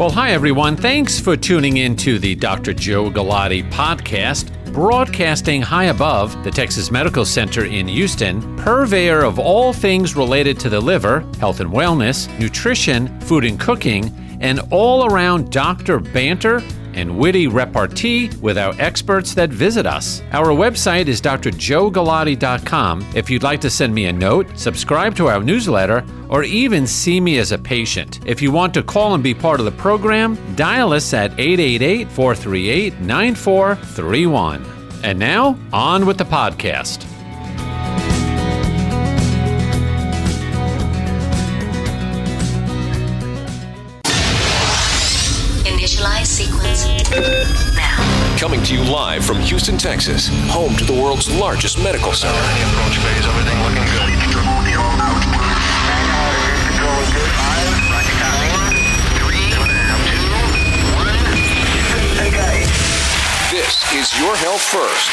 Well, hi, everyone. Thanks for tuning in to the Dr. Joe Galati podcast, broadcasting high above the Texas Medical Center in Houston, purveyor of all things related to the liver, health and wellness, nutrition, food and cooking, and all around doctor banter and witty repartee with our experts that visit us. Our website is drjoegalati.com. If you'd like to send me a note, subscribe to our newsletter, or even see me as a patient. If you want to call and be part of the program, dial us at 888 438 9431. And now, on with the podcast. Coming to you live from Houston, Texas, home to the world's largest medical center. approach phase, everything looking good. This is Your Health First,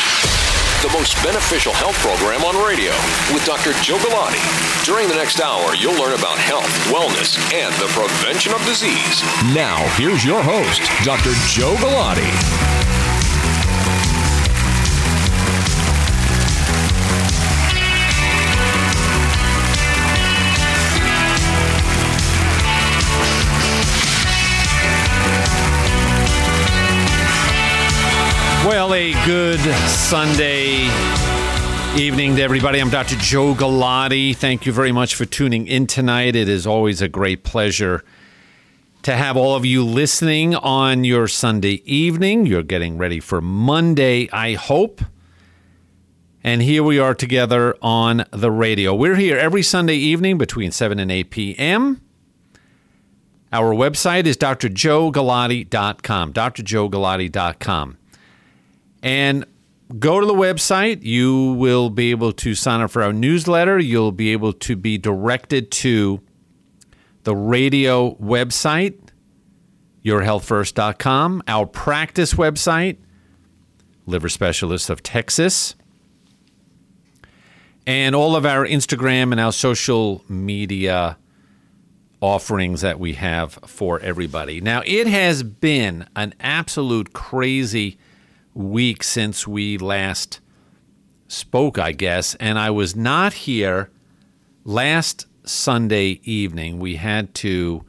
the most beneficial health program on radio with Dr. Joe Galati. During the next hour, you'll learn about health, wellness, and the prevention of disease. Now, here's your host, Dr. Joe Galati. Well, a good Sunday evening to everybody. I'm Dr. Joe Galati. Thank you very much for tuning in tonight. It is always a great pleasure to have all of you listening on your Sunday evening. You're getting ready for Monday, I hope. And here we are together on the radio. We're here every Sunday evening between 7 and 8 p.m. Our website is drjoegalati.com, drjoegalati.com. And go to the website. You will be able to sign up for our newsletter. You'll be able to be directed to the radio website, yourhealthfirst.com, our practice website, Liver Specialists of Texas, and all of our Instagram and our social media offerings that we have for everybody. Now, it has been an absolute crazy week since we last spoke, I guess, and I was not here last Sunday evening. We had to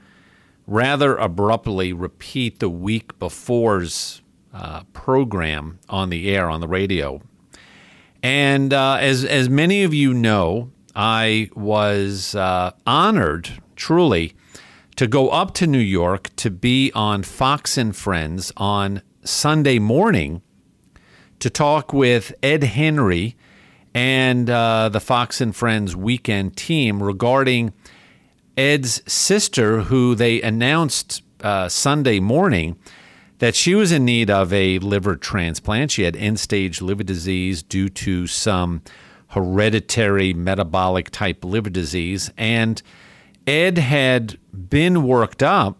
rather abruptly repeat the week before's uh, program on the air on the radio. And uh, as as many of you know, I was uh, honored, truly, to go up to New York to be on Fox and Friends on Sunday morning to talk with Ed Henry and uh, the Fox and Friends weekend team regarding Ed's sister, who they announced uh, Sunday morning that she was in need of a liver transplant. She had end stage liver disease due to some hereditary metabolic type liver disease. And Ed had been worked up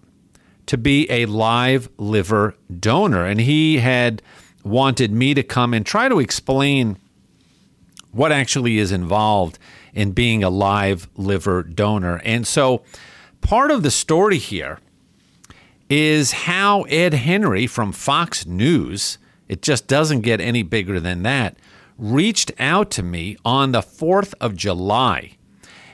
to be a live liver donor. And he had wanted me to come and try to explain what actually is involved in being a live liver donor. And so part of the story here is how Ed Henry from Fox News, it just doesn't get any bigger than that, reached out to me on the 4th of July.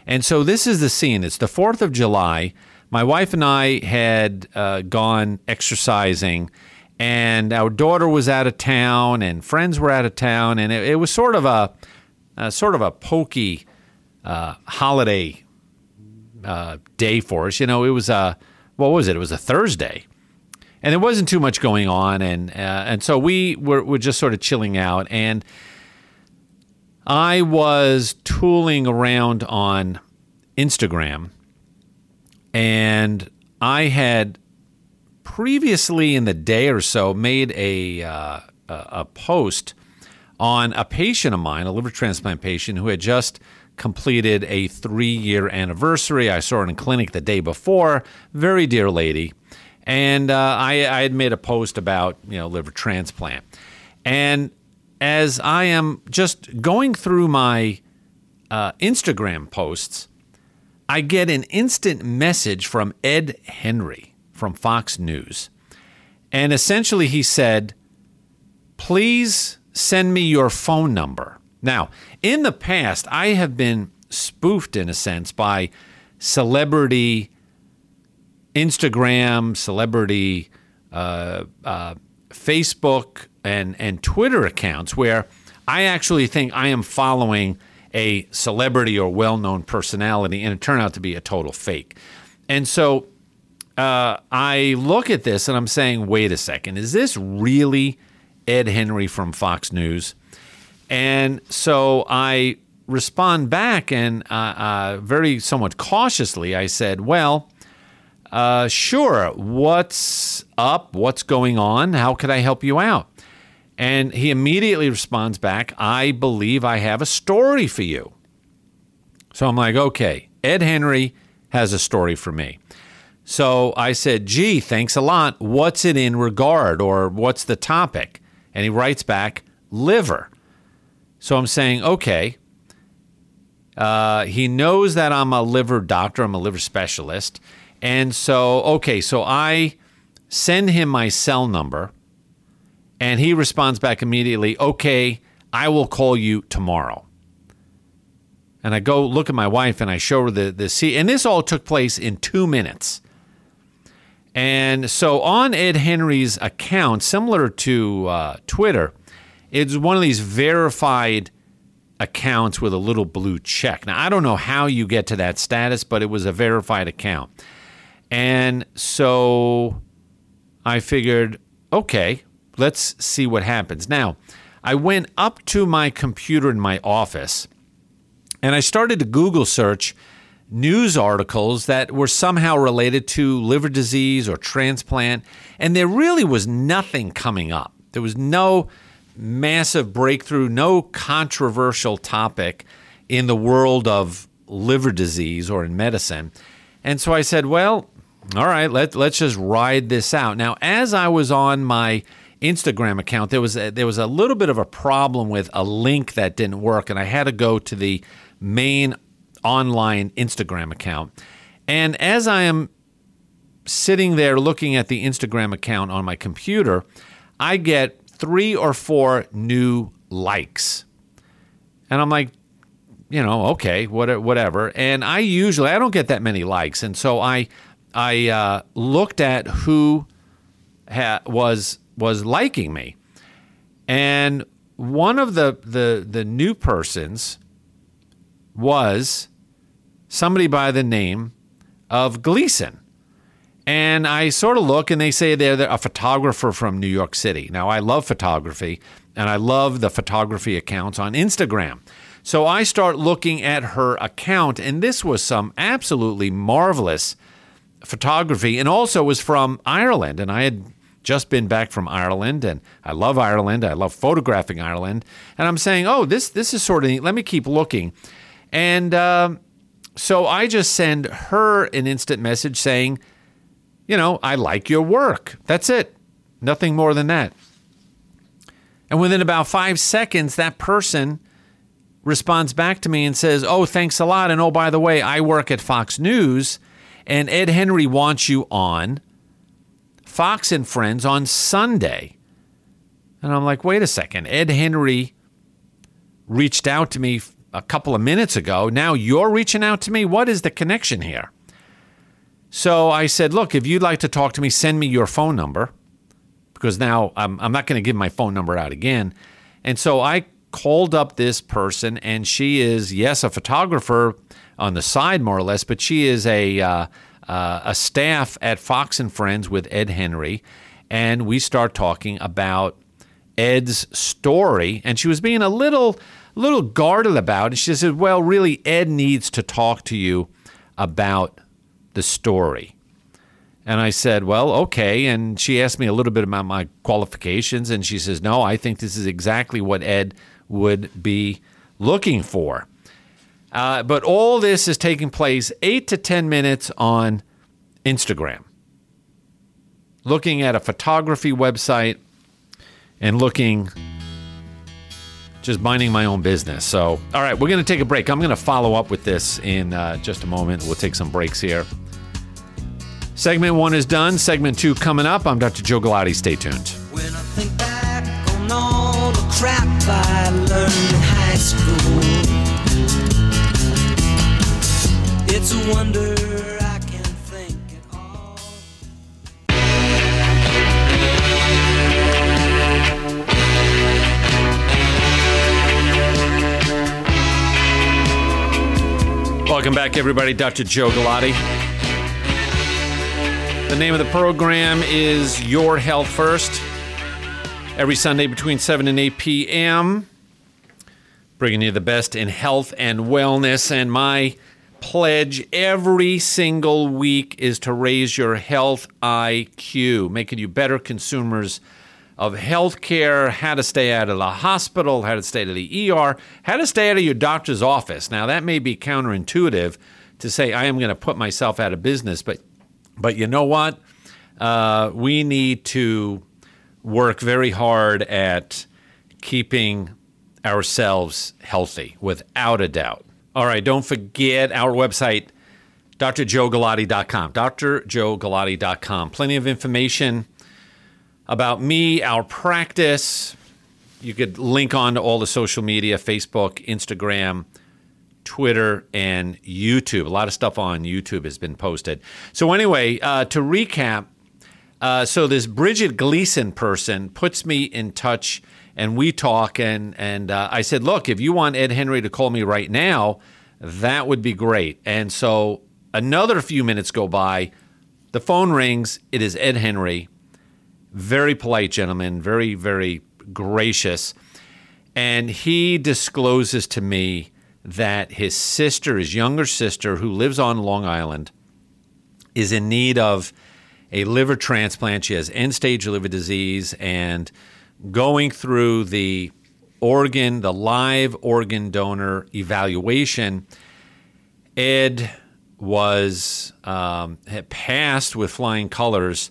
And so this is the scene. It's the 4th of July. My wife and I had uh, gone exercising and our daughter was out of town, and friends were out of town, and it, it was sort of a, a, sort of a pokey uh, holiday uh, day for us. You know, it was a what was it? It was a Thursday, and there wasn't too much going on, and uh, and so we were, were just sort of chilling out, and I was tooling around on Instagram, and I had previously in the day or so made a uh, a post on a patient of mine, a liver transplant patient who had just completed a three year anniversary. I saw her in clinic the day before. Very dear lady. And uh, I, I had made a post about you know liver transplant. And as I am just going through my uh, Instagram posts, I get an instant message from Ed Henry from Fox News. And essentially, he said, please send me your phone number. Now, in the past, I have been spoofed in a sense by celebrity Instagram, celebrity uh, uh, Facebook, and, and Twitter accounts where I actually think I am following a celebrity or well known personality, and it turned out to be a total fake. And so uh, I look at this and I'm saying, wait a second, is this really Ed Henry from Fox News? And so I respond back and uh, uh, very somewhat cautiously, I said, well, uh, sure, what's up? What's going on? How could I help you out? And he immediately responds back, I believe I have a story for you. So I'm like, okay, Ed Henry has a story for me. So I said, gee, thanks a lot. What's it in regard or what's the topic? And he writes back, liver. So I'm saying, okay. Uh, he knows that I'm a liver doctor, I'm a liver specialist. And so, okay, so I send him my cell number and he responds back immediately, okay, I will call you tomorrow. And I go look at my wife and I show her the, the see, and this all took place in two minutes. And so on Ed Henry's account, similar to uh, Twitter, it's one of these verified accounts with a little blue check. Now, I don't know how you get to that status, but it was a verified account. And so I figured, okay, let's see what happens. Now, I went up to my computer in my office and I started to Google search news articles that were somehow related to liver disease or transplant, and there really was nothing coming up. There was no massive breakthrough, no controversial topic in the world of liver disease or in medicine. And so I said, well, all right, let, let's just ride this out. Now, as I was on my Instagram account, there was a, there was a little bit of a problem with a link that didn't work, and I had to go to the main online Instagram account. And as I am sitting there looking at the Instagram account on my computer, I get three or four new likes, and I'm like, you know, okay, whatever. And I usually I don't get that many likes, and so I I uh, looked at who ha- was was liking me. And one of the, the, the new persons was somebody by the name of Gleason. And I sort of look and they say they're, a photographer from New York City. Now, I love photography and I love the photography accounts on Instagram. So I start looking at her account, and this was some absolutely marvelous photography and also was from Ireland. And I had just been back from Ireland and I love Ireland. I love photographing Ireland. And I'm saying, oh, this, this is sort of neat. Let me keep looking. And um, so I just send her an instant message saying, you know, I like your work. That's it. Nothing more than that. And within about five seconds, that person responds back to me and says, Oh, thanks a lot. And oh, by the way, I work at Fox News and Ed Henry wants you on Fox and Friends on Sunday. And I'm like, wait a second. Ed Henry reached out to me a couple of minutes ago. Now you're reaching out to me? What is the connection here? So I said, look, if you'd like to talk to me, send me your phone number because now I'm, I'm not going to give my phone number out again. And so I called up this person, and she is, yes, a photographer on the side, more or less, but she is a, uh, uh, a staff at Fox and Friends with Ed Henry, and we start talking about Ed's story. And she was being a little, little guarded about it. She said, "Well, really, Ed needs to talk to you about the story." And I said, "Well, okay." And she asked me a little bit about my qualifications, and she says, "No, I think this is exactly what Ed would be looking for." Uh, but all this is taking place eight to 10 minutes on Instagram. Looking at a photography website and looking, just minding my own business. So, all right, we're going to take a break. I'm going to follow up with this in uh, just a moment. We'll take some breaks here. Segment one is done. Segment two coming up. I'm Dr. Joe Galati. Stay tuned. When I think Welcome back, everybody. Dr. Joe Galati. The name of the program is Your Health First. Every Sunday between 7 and 8 p.m., bringing you the best in health and wellness. And my pledge every single week is to raise your health IQ, making you better consumers of healthcare, how to stay out of the hospital, how to stay out of the ER, how to stay out of your doctor's office. Now, that may be counterintuitive to say I am going to put myself out of business, but but you know what? Uh, we need to work very hard at keeping ourselves healthy, without a doubt. All right, don't forget our website, drjoegalati.com. drjoegalati.com. Plenty of information about me, our practice. You could link on to all the social media Facebook, Instagram, Twitter, and YouTube. A lot of stuff on YouTube has been posted. So, anyway, uh, to recap, uh, so this Bridget Gleason person puts me in touch and we talk. And, and uh, I said, look, if you want Ed Henry to call me right now, that would be great. And so another few minutes go by. The phone rings. It is Ed Henry very polite gentleman, very, very gracious. And he discloses to me that his sister, his younger sister, who lives on Long Island, is in need of a liver transplant. She has end stage liver disease and going through the organ, the live organ donor evaluation. Ed was um, had passed with flying colors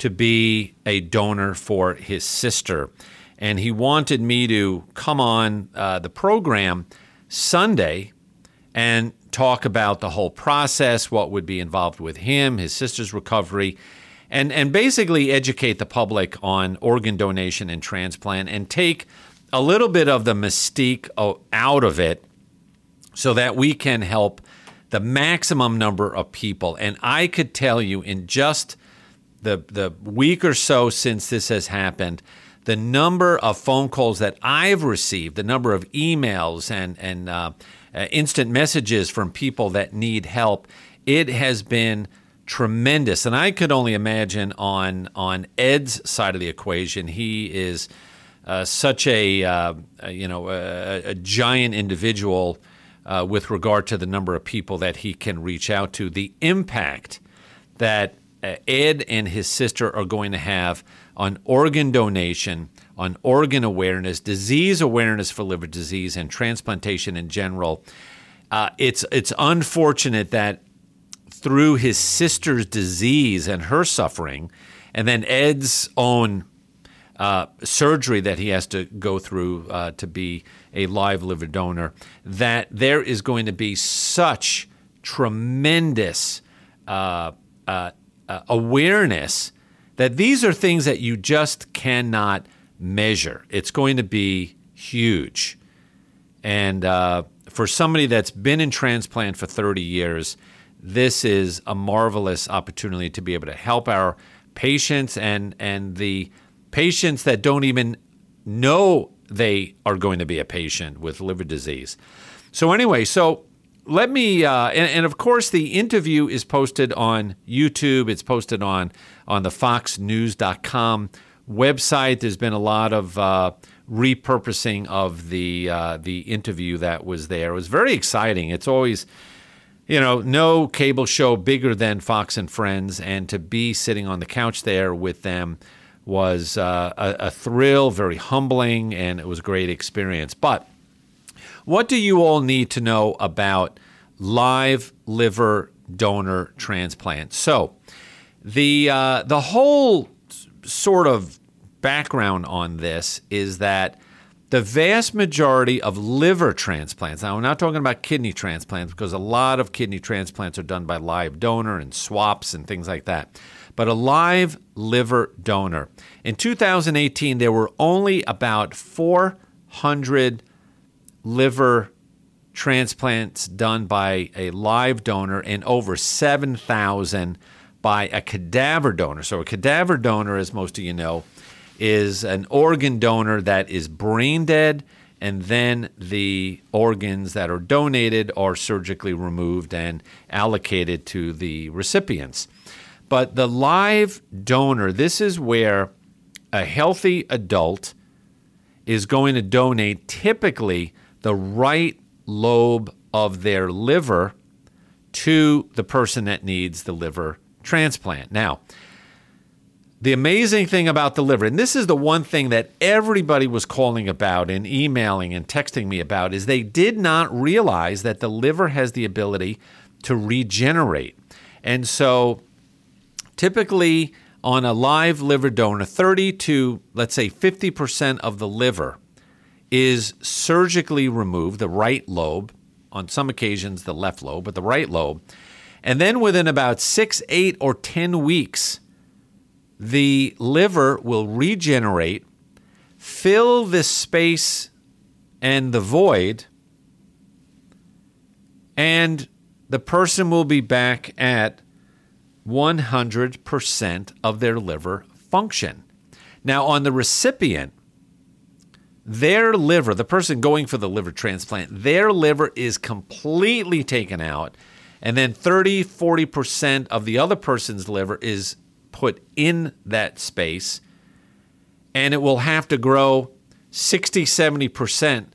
to be a donor for his sister. And he wanted me to come on uh, the program Sunday and talk about the whole process, what would be involved with him, his sister's recovery, and, and basically educate the public on organ donation and transplant and take a little bit of the mystique out of it so that we can help the maximum number of people. And I could tell you in just the the week or so since this has happened, the number of phone calls that I've received, the number of emails and and uh, uh, instant messages from people that need help, it has been tremendous. And I could only imagine on on Ed's side of the equation, he is uh, such a uh, you know a, a giant individual uh, with regard to the number of people that he can reach out to, the impact that Ed and his sister are going to have on organ donation, on organ awareness, disease awareness for liver disease, and transplantation in general. Uh, it's it's unfortunate that through his sister's disease and her suffering, and then Ed's own uh, surgery that he has to go through uh, to be a live liver donor, that there is going to be such tremendous uh, uh, awareness that these are things that you just cannot measure. It's going to be huge. And uh, for somebody that's been in transplant for 30 years, this is a marvelous opportunity to be able to help our patients and, and the patients that don't even know they are going to be a patient with liver disease. So, anyway, so let me uh, and, and, of course the interview is posted on youtube. It's posted on on the foxnews.com website. There's been a lot of uh, repurposing of the uh, the interview that was there. It was very exciting. It's always you know no cable show bigger than fox and friends and to be sitting on the couch there with them was uh, a, a thrill very humbling and it was a great experience. But what do you all need to know about live liver donor transplant? So, the uh, the whole sort of background on this is that the vast majority of liver transplants, now we're not talking about kidney transplants because a lot of kidney transplants are done by live donor and swaps and things like that, but a live liver donor. In 2018, there were only about 400 liver transplants done by a live donor and over 7,000 by a cadaver donor. So, a cadaver donor, as most of you know, is an organ donor that is brain dead, and then the organs that are donated are surgically removed and allocated to the recipients. But the live donor, this is where a healthy adult is going to donate typically the right lobe of their liver to the person that needs the liver transplant. Now, the amazing thing about the liver, and this is the one thing that everybody was calling about and emailing and texting me about, is they did not realize that the liver has the ability to regenerate. And so typically on a live liver donor, 30 to let's say 50% of the liver is surgically removed, the right lobe, on some occasions the left lobe, but the right lobe. And then within about six, eight, or 10 weeks, the liver will regenerate, fill this space and the void, and the person will be back at 100% of their liver function. Now, on the recipient, their liver, the person going for the liver transplant, their liver is completely taken out. And then 30, 40% of the other person's liver is put in that space. And it will have to grow 60, 70%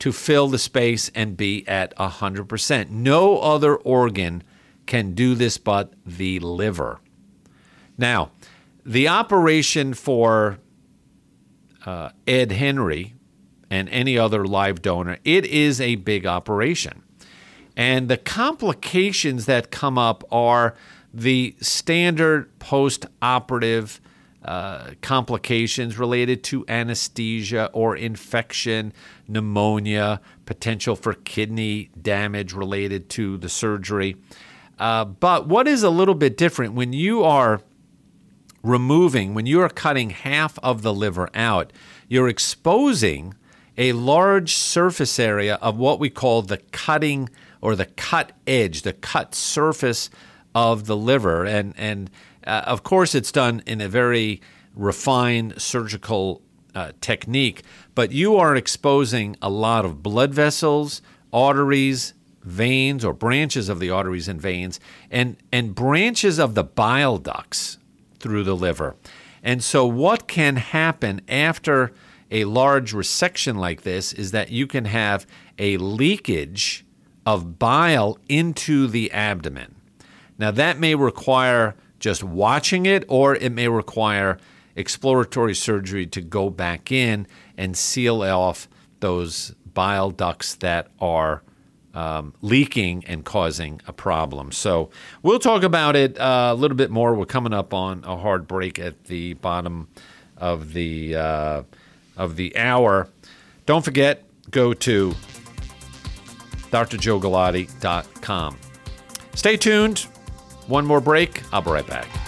to fill the space and be at 100%. No other organ can do this but the liver. Now, the operation for uh, Ed Henry and any other live donor, it is a big operation. And the complications that come up are the standard post operative uh, complications related to anesthesia or infection, pneumonia, potential for kidney damage related to the surgery. Uh, but what is a little bit different when you are removing, when you are cutting half of the liver out, you're exposing a large surface area of what we call the cutting or the cut edge, the cut surface of the liver. And, and uh, of course, it's done in a very refined surgical uh, technique, but you are exposing a lot of blood vessels, arteries, veins, or branches of the arteries and veins, and, and branches of the bile ducts through the liver. And so, what can happen after a large resection like this is that you can have a leakage of bile into the abdomen. Now, that may require just watching it, or it may require exploratory surgery to go back in and seal off those bile ducts that are um, leaking and causing a problem. So we'll talk about it uh, a little bit more. We're coming up on a hard break at the bottom of the uh, of the hour. Don't forget, go to drjoegalati.com. Stay tuned. One more break. I'll be right back.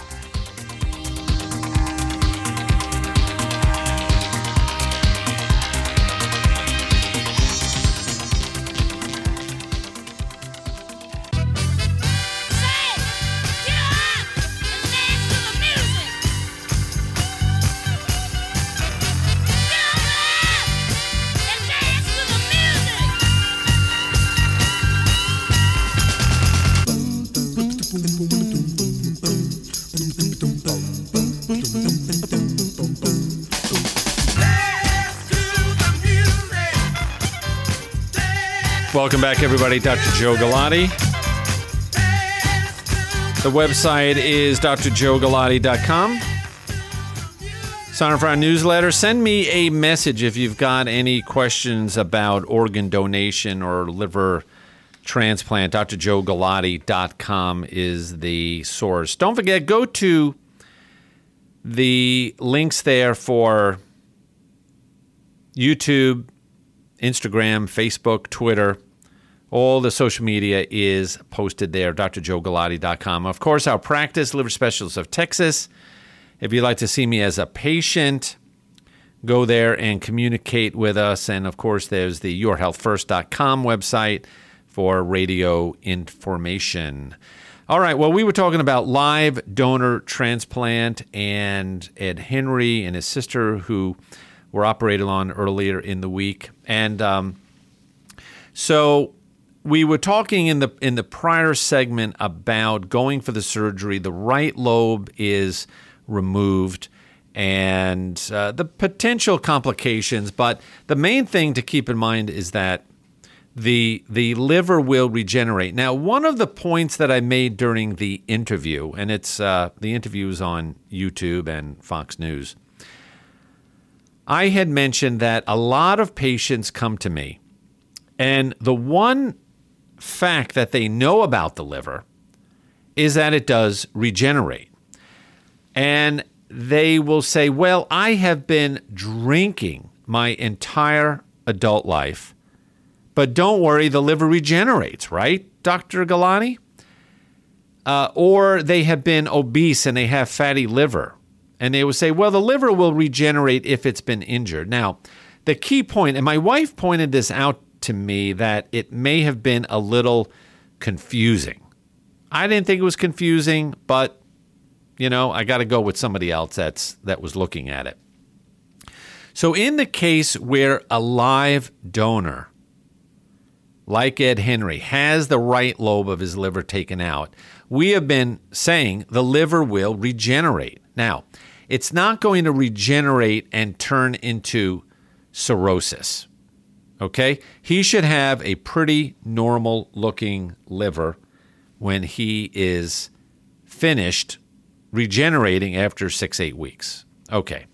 Welcome back, everybody. Dr. Joe Galati. The website is drjoegalati.com. Sign up for our newsletter. Send me a message if you've got any questions about organ donation or liver transplant. drjoegalati.com is the source. Don't forget, go to the links there for YouTube, Instagram, Facebook, Twitter, all the social media is posted there, drjoegalati.com. Of course, our practice, Liver Specialist of Texas. If you'd like to see me as a patient, go there and communicate with us. And of course, there's the yourhealthfirst.com website for radio information. All right, well, we were talking about live donor transplant and Ed Henry and his sister who were operated on earlier in the week. And um, so we were talking in the in the prior segment about going for the surgery. The right lobe is removed and uh, the potential complications. But the main thing to keep in mind is that the the liver will regenerate. Now, one of the points that I made during the interview, and it's uh, the interview is on YouTube and Fox News. I had mentioned that a lot of patients come to me, and the one fact that they know about the liver is that it does regenerate. And they will say, Well, I have been drinking my entire adult life, but don't worry, the liver regenerates, right, Dr. Galati? Uh, or they have been obese and they have fatty liver. And they will say, Well, the liver will regenerate if it's been injured. Now, the key point, and my wife pointed this out to me, that it may have been a little confusing. I didn't think it was confusing, but you know, I got to go with somebody else that's that was looking at it. So in the case where a live donor like Ed Henry has the right lobe of his liver taken out, we have been saying the liver will regenerate. Now, it's not going to regenerate and turn into cirrhosis. Okay? He should have a pretty normal looking liver when he is finished regenerating after six, eight weeks. Okay.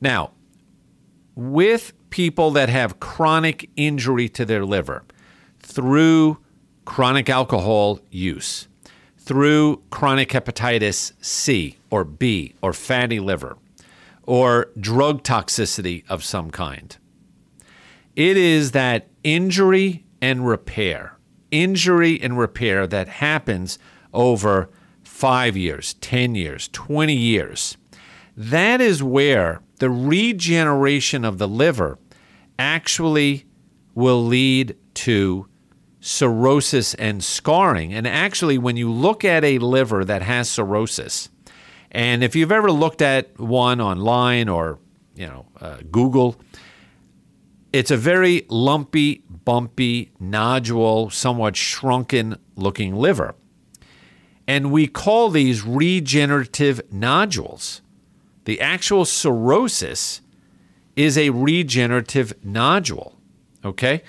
Now, with people that have chronic injury to their liver through chronic alcohol use, through chronic hepatitis C or B or fatty liver, or drug toxicity of some kind, it is that injury and repair, injury and repair that happens over five years, 10 years, 20 years. That is where the regeneration of the liver actually will lead to cirrhosis and scarring. And actually, when you look at a liver that has cirrhosis, and if you've ever looked at one online or you know uh, Google, it's a very lumpy, bumpy, nodule, somewhat shrunken looking liver. And we call these regenerative nodules. The actual cirrhosis is a regenerative nodule. Okay?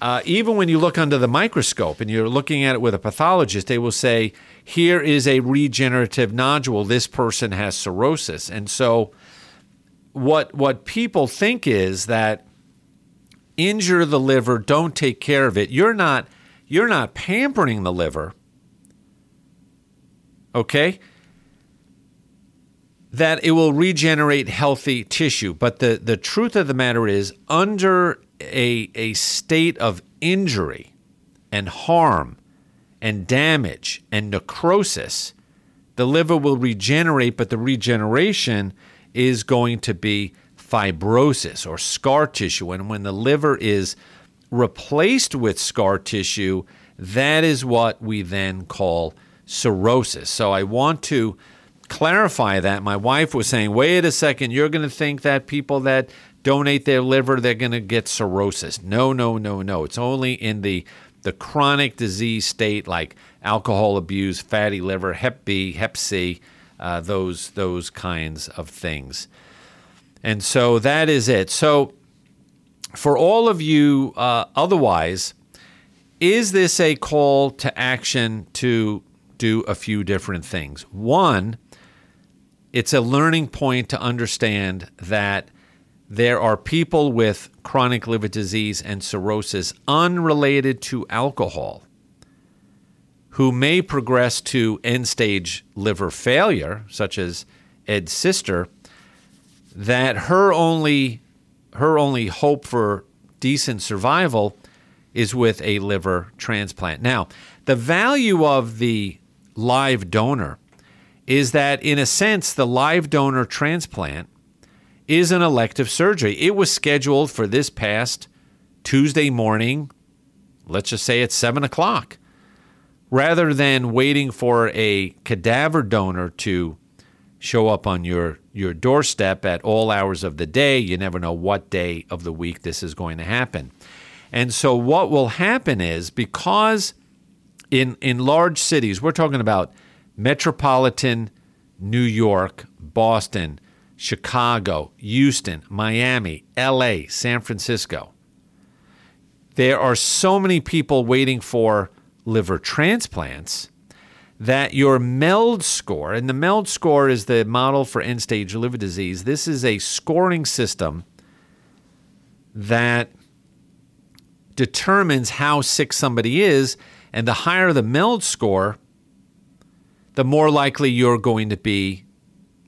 Uh, even when you look under the microscope and you're looking at it with a pathologist, they will say, here is a regenerative nodule. This person has cirrhosis. And so, what, what people think is that injure the liver, don't take care of it. You're not, you're not pampering the liver okay? That it will regenerate healthy tissue. But the, the truth of the matter is, under a, a state of injury and harm and damage and necrosis, the liver will regenerate, but the regeneration is going to be fibrosis or scar tissue. And when the liver is replaced with scar tissue, that is what we then call cirrhosis. So I want to clarify that. My wife was saying, wait a second, you're going to think that people that donate their liver, they're going to get cirrhosis. No, no, no, no. It's only in the the chronic disease state like alcohol abuse, fatty liver, Hep B, Hep C, uh, those those kinds of things. And so that is it. So for all of you uh, otherwise, is this a call to action to do a few different things. One, it's a learning point to understand that there are people with chronic liver disease and cirrhosis unrelated to alcohol who may progress to end stage liver failure, such as Ed's sister, that her only her only hope for decent survival is with a liver transplant. Now, the value of the live donor is that, in a sense, the live donor transplant is an elective surgery. It was scheduled for this past Tuesday morning, let's just say it's 7 o'clock, rather than waiting for a cadaver donor to show up on your, your doorstep at all hours of the day. You never know what day of the week this is going to happen. And so, what will happen is because in, in large cities, we're talking about metropolitan New York, Boston, Chicago, Houston, Miami, LA, San Francisco. There are so many people waiting for liver transplants that your MELD score, and the MELD score is the model for end stage liver disease, this is a scoring system that determines how sick somebody is. And the higher the MELD score, the more likely you're going to be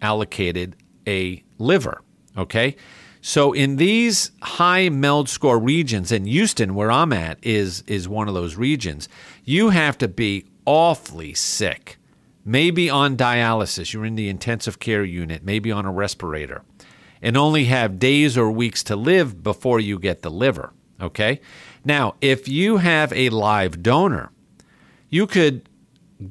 allocated a liver. Okay. So in these high MELD score regions, and Houston, where I'm at, is is one of those regions, you have to be awfully sick, maybe on dialysis, you're in the intensive care unit, maybe on a respirator, and only have days or weeks to live before you get the liver. Okay? Now, if you have a live donor, you could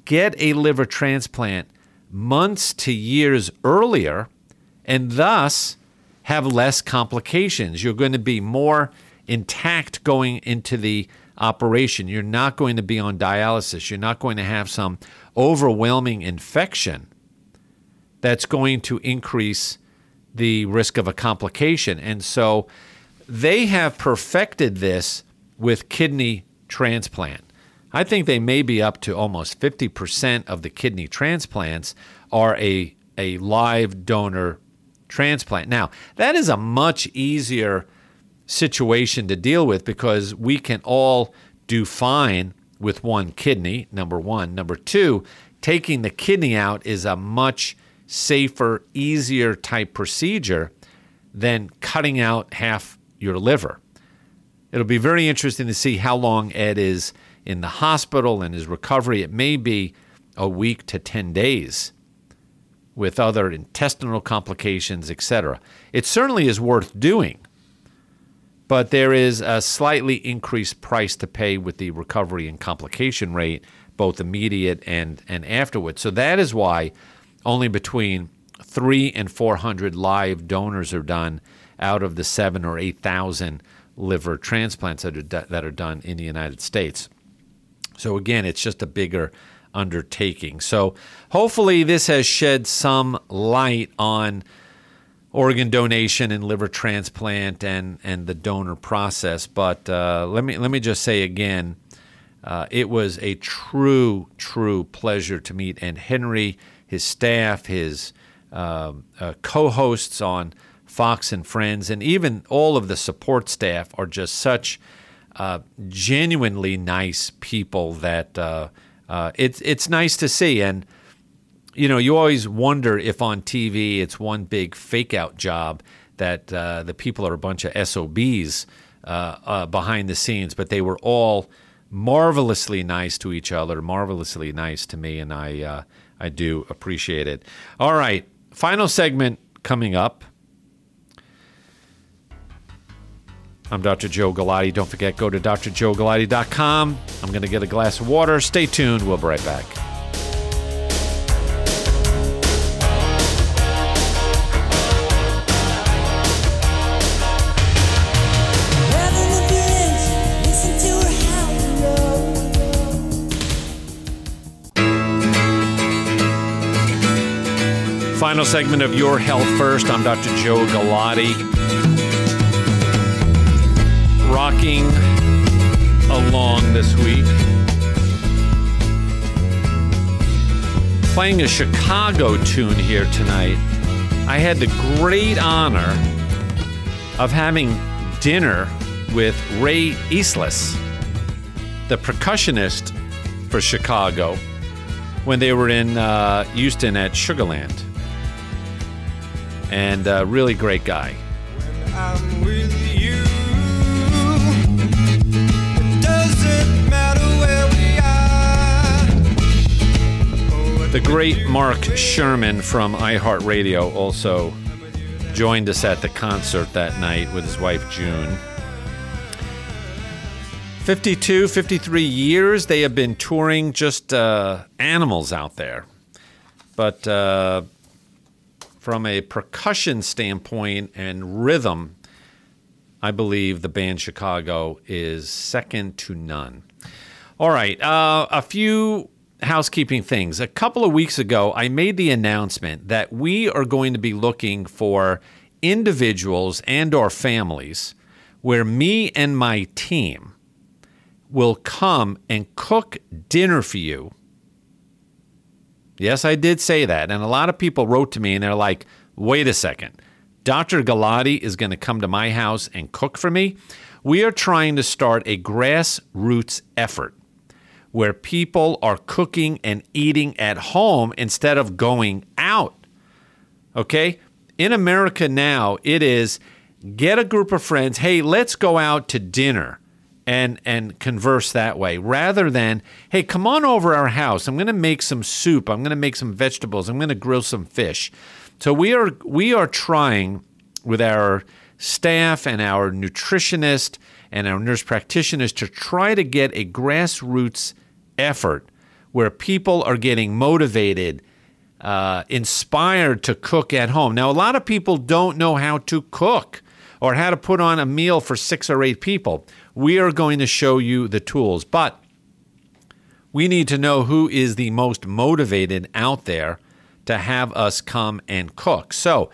get a liver transplant months to years earlier and thus have less complications. You're going to be more intact going into the operation. You're not going to be on dialysis. You're not going to have some overwhelming infection that's going to increase the risk of a complication. And so they have perfected this with kidney transplant. I think they may be up to almost 50% of the kidney transplants are a, a live donor transplant. Now, that is a much easier situation to deal with because we can all do fine with one kidney, number one. Number two, taking the kidney out is a much safer, easier type procedure than cutting out half your liver. It'll be very interesting to see how long Ed is in the hospital and his recovery. It may be a week to 10 days with other intestinal complications, etc. It certainly is worth doing, but there is a slightly increased price to pay with the recovery and complication rate, both immediate and, and afterwards. So that is why only between three and 400 live donors are done out of the seven or 8,000 liver transplants that are, that are done in the United States. So again, it's just a bigger undertaking. So hopefully, this has shed some light on organ donation and liver transplant and and the donor process. But uh, let me let me just say again, uh, it was a true true pleasure to meet Ed Henry, his staff, his um, uh, co-hosts on Fox and Friends, and even all of the support staff are just such uh, genuinely nice people that uh, uh, it's it's nice to see. And you know, you always wonder if on TV it's one big fake out job that uh, the people are a bunch of SOBs uh, uh, behind the scenes, but they were all marvelously nice to each other, marvelously nice to me, and I uh, I do appreciate it. All right, final segment coming up. I'm Dr. Joe Galati. Don't forget, go to drjoegalati.com. I'm going to get a glass of water. Stay tuned. We'll be right back. Final segment of Your Health First. I'm Dr. Joe Galati. Rocking along this week. Playing a Chicago tune here tonight. I had the great honor of having dinner with Ray Yslas, the percussionist for Chicago, when they were in uh, Houston at Sugarland and a really great guy. The great Mark Sherman from iHeartRadio also joined us at the concert that night with his wife June. 52, 53 years they have been touring just uh, animals out there. But uh, from a percussion standpoint and rhythm, I believe the band Chicago is second to none. All right, uh, a few housekeeping things. A couple of weeks ago, I made the announcement that we are going to be looking for individuals and or families where me and my team will come and cook dinner for you. Yes, I did say that. And a lot of people wrote to me and they're like, wait a second. Dr. Galati is going to come to my house and cook for me. We are trying to start a grassroots effort where people are cooking and eating at home instead of going out. Okay? In America now, it is get a group of friends, hey, let's go out to dinner and and converse that way rather than hey come on over our house. I'm going to make some soup. I'm going to make some vegetables. I'm going to grill some fish. So we are we are trying with our staff and our nutritionist and our nurse practitioners to try to get a grassroots effort where people are getting motivated uh, inspired to cook at home. Now a lot of people don't know how to cook or how to put on a meal for six or eight people we are going to show you the tools, but we need to know who is the most motivated out there to have us come and cook. So,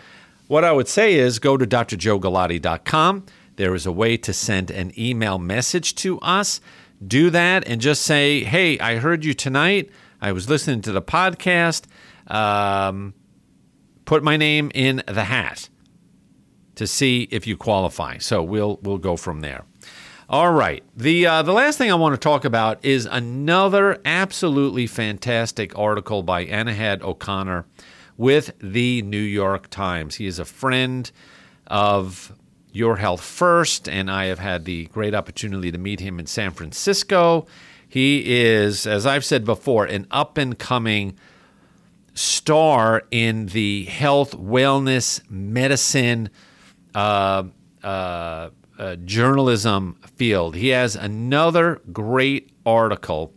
what I would say is go to drjoegalati.com. There is a way to send an email message to us. Do that and just say, hey, I heard you tonight. I was listening to the podcast. Um, put my name in the hat to see if you qualify. So we'll we'll go from there. All right. The uh, the last thing I want to talk about is another absolutely fantastic article by Anahad O'Connor with the New York Times. He is a friend of Your Health First, and I have had the great opportunity to meet him in San Francisco. He is, as I've said before, an up and coming star in the health, wellness, medicine, uh, uh, journalism field. He has another great article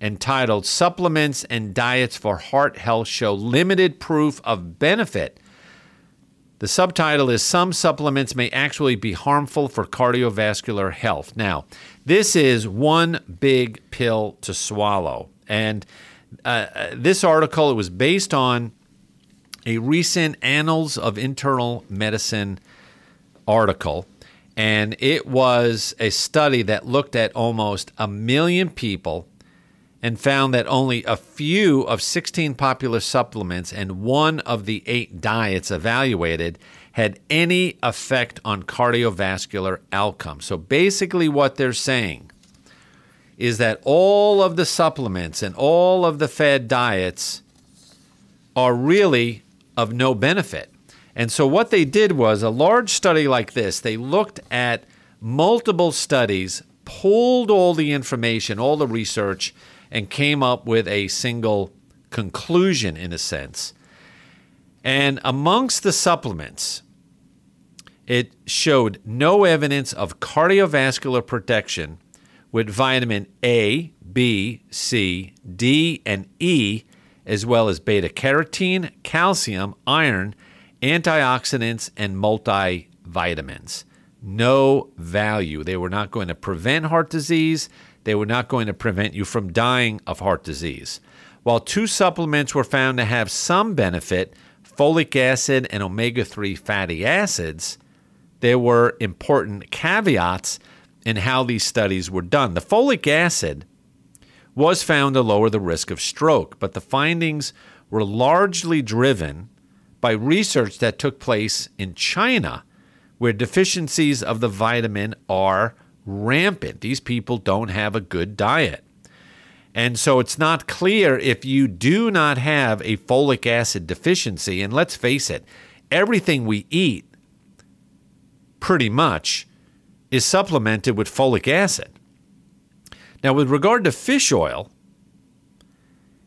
entitled Supplements and Diets for Heart Health Show Limited Proof of Benefit. The subtitle is Some Supplements May Actually Be Harmful for Cardiovascular Health. Now, this is one big pill to swallow. And uh, uh this article it was based on a recent Annals of Internal Medicine article and it was a study that looked at almost a million people and found that only a few of 16 popular supplements and one of the eight diets evaluated had any effect on cardiovascular outcomes. So basically, what they're saying is that all of the supplements and all of the fed diets are really of no benefit. And so, what they did was a large study like this, they looked at multiple studies, pulled all the information, all the research, and came up with a single conclusion, in a sense. And amongst the supplements, it showed no evidence of cardiovascular protection with vitamin A, B, C, D, and E, as well as beta carotene, calcium, iron, antioxidants and multivitamins. No value. They were not going to prevent heart disease. They were not going to prevent you from dying of heart disease. While two supplements were found to have some benefit, folic acid and omega 3 fatty acids, there were important caveats in how these studies were done. The folic acid was found to lower the risk of stroke, but the findings were largely driven by research that took place in China, where deficiencies of the vitamin are rampant. These people don't have a good diet. And so it's not clear if you do not have a folic acid deficiency. And let's face it, everything we eat pretty much is supplemented with folic acid. Now, with regard to fish oil,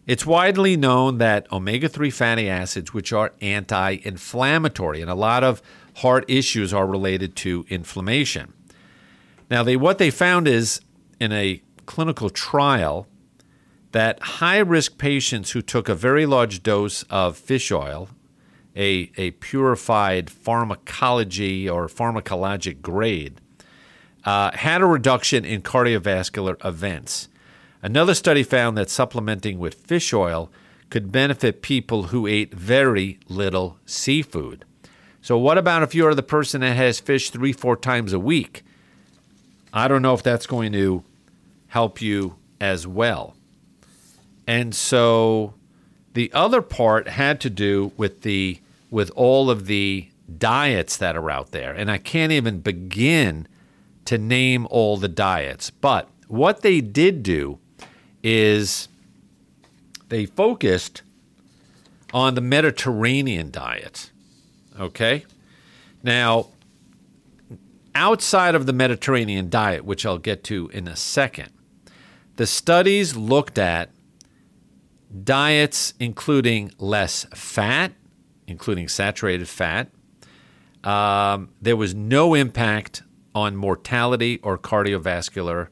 It's widely known that omega 3 fatty acids, which are anti inflammatory, and a lot of heart issues are related to inflammation. Now, they, what they found is in a clinical trial that high risk patients who took a very large dose of fish oil, a, a purified pharmacology or pharmacologic grade, uh, had a reduction in cardiovascular events. Another study found that supplementing with fish oil could benefit people who ate very little seafood. So, what about if you're the person that has fish three, four times a week? I don't know if that's going to help you as well. And so the other part had to do with the with all of the diets that are out there. And I can't even begin to name all the diets. But what they did do is they focused on the Mediterranean diet. Okay? Now, outside of the Mediterranean diet, which I'll get to in a second, the studies looked at diets including less fat, including saturated fat. Um, there was no impact on mortality or cardiovascular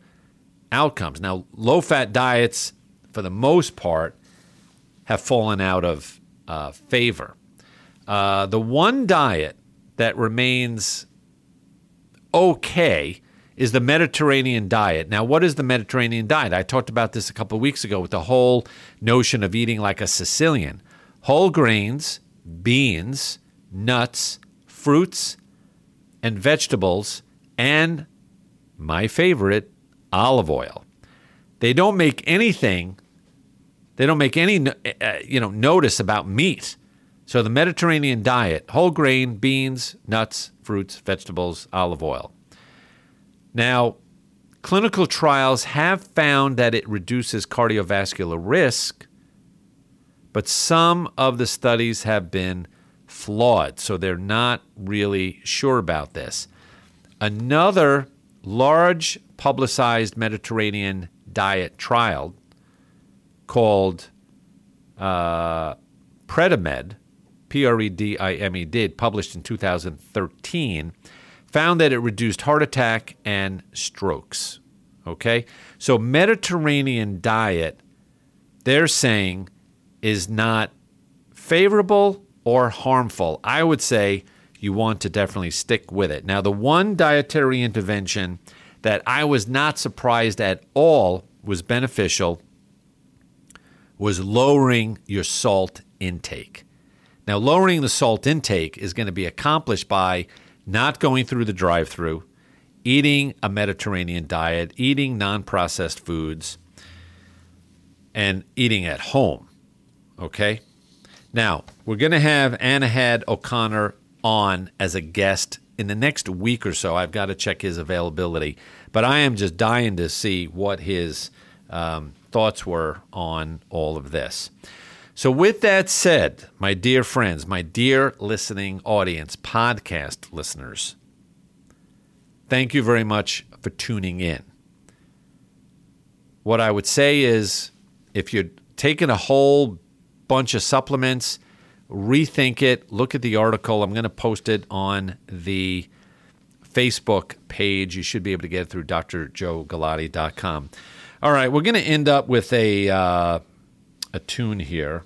outcomes. Now, low fat diets, for the most part, have fallen out of uh, favor. Uh, the one diet that remains okay is the Mediterranean diet. Now, what is the Mediterranean diet? I talked about this a couple of weeks ago with the whole notion of eating like a Sicilian whole grains, beans, nuts, fruits, and vegetables, and my favorite, olive oil. They don't make anything, they don't make any uh, you know notice about meat. So the Mediterranean diet, whole grain, beans, nuts, fruits, vegetables, olive oil. Now, clinical trials have found that it reduces cardiovascular risk, but some of the studies have been flawed, so they're not really sure about this. Another large publicized Mediterranean diet trial called uh, Predimed, P R E D I M E, did, published in 2013 found that it reduced heart attack and strokes. Okay? So, Mediterranean diet, they're saying, is not favorable or harmful. I would say you want to definitely stick with it. Now, the one dietary intervention that I was not surprised at all was beneficial was lowering your salt intake. Now, lowering the salt intake is going to be accomplished by not going through the drive through, eating a Mediterranean diet, eating non processed foods, and eating at home. Okay? Now, we're going to have Anahad O'Connor on as a guest in the next week or so. I've got to check his availability, but I am just dying to see what his um, thoughts were on all of this. So, with that said, my dear friends, my dear listening audience, podcast listeners, thank you very much for tuning in. What I would say is if you're taking a whole bunch of supplements, rethink it, look at the article. I'm going to post it on the Facebook page. You should be able to get it through drjoegalati.com. All right, we're going to end up with a, uh, a tune here.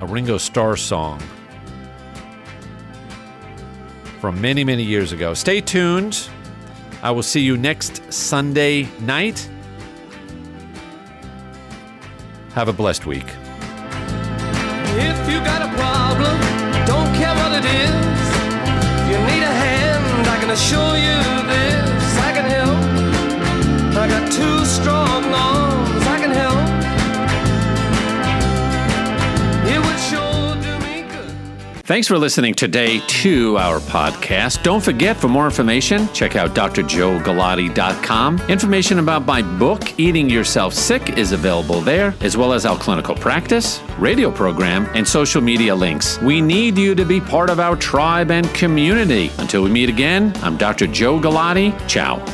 a Ringo Starr song from many, many years ago. Stay tuned. I will see you next Sunday night. Have a blessed week. If you got a problem, don't care what it is. If you need a hand, I can assure you this. I can help. I got two strong Thanks for listening today to our podcast. Don't forget, for more information, check out drjoegalati.com. Information about my book, Eating Yourself Sick, is available there, as well as our clinical practice, radio program, and social media links. We need you to be part of our tribe and community. Until we meet again, I'm Dr. Joe Galati. Ciao.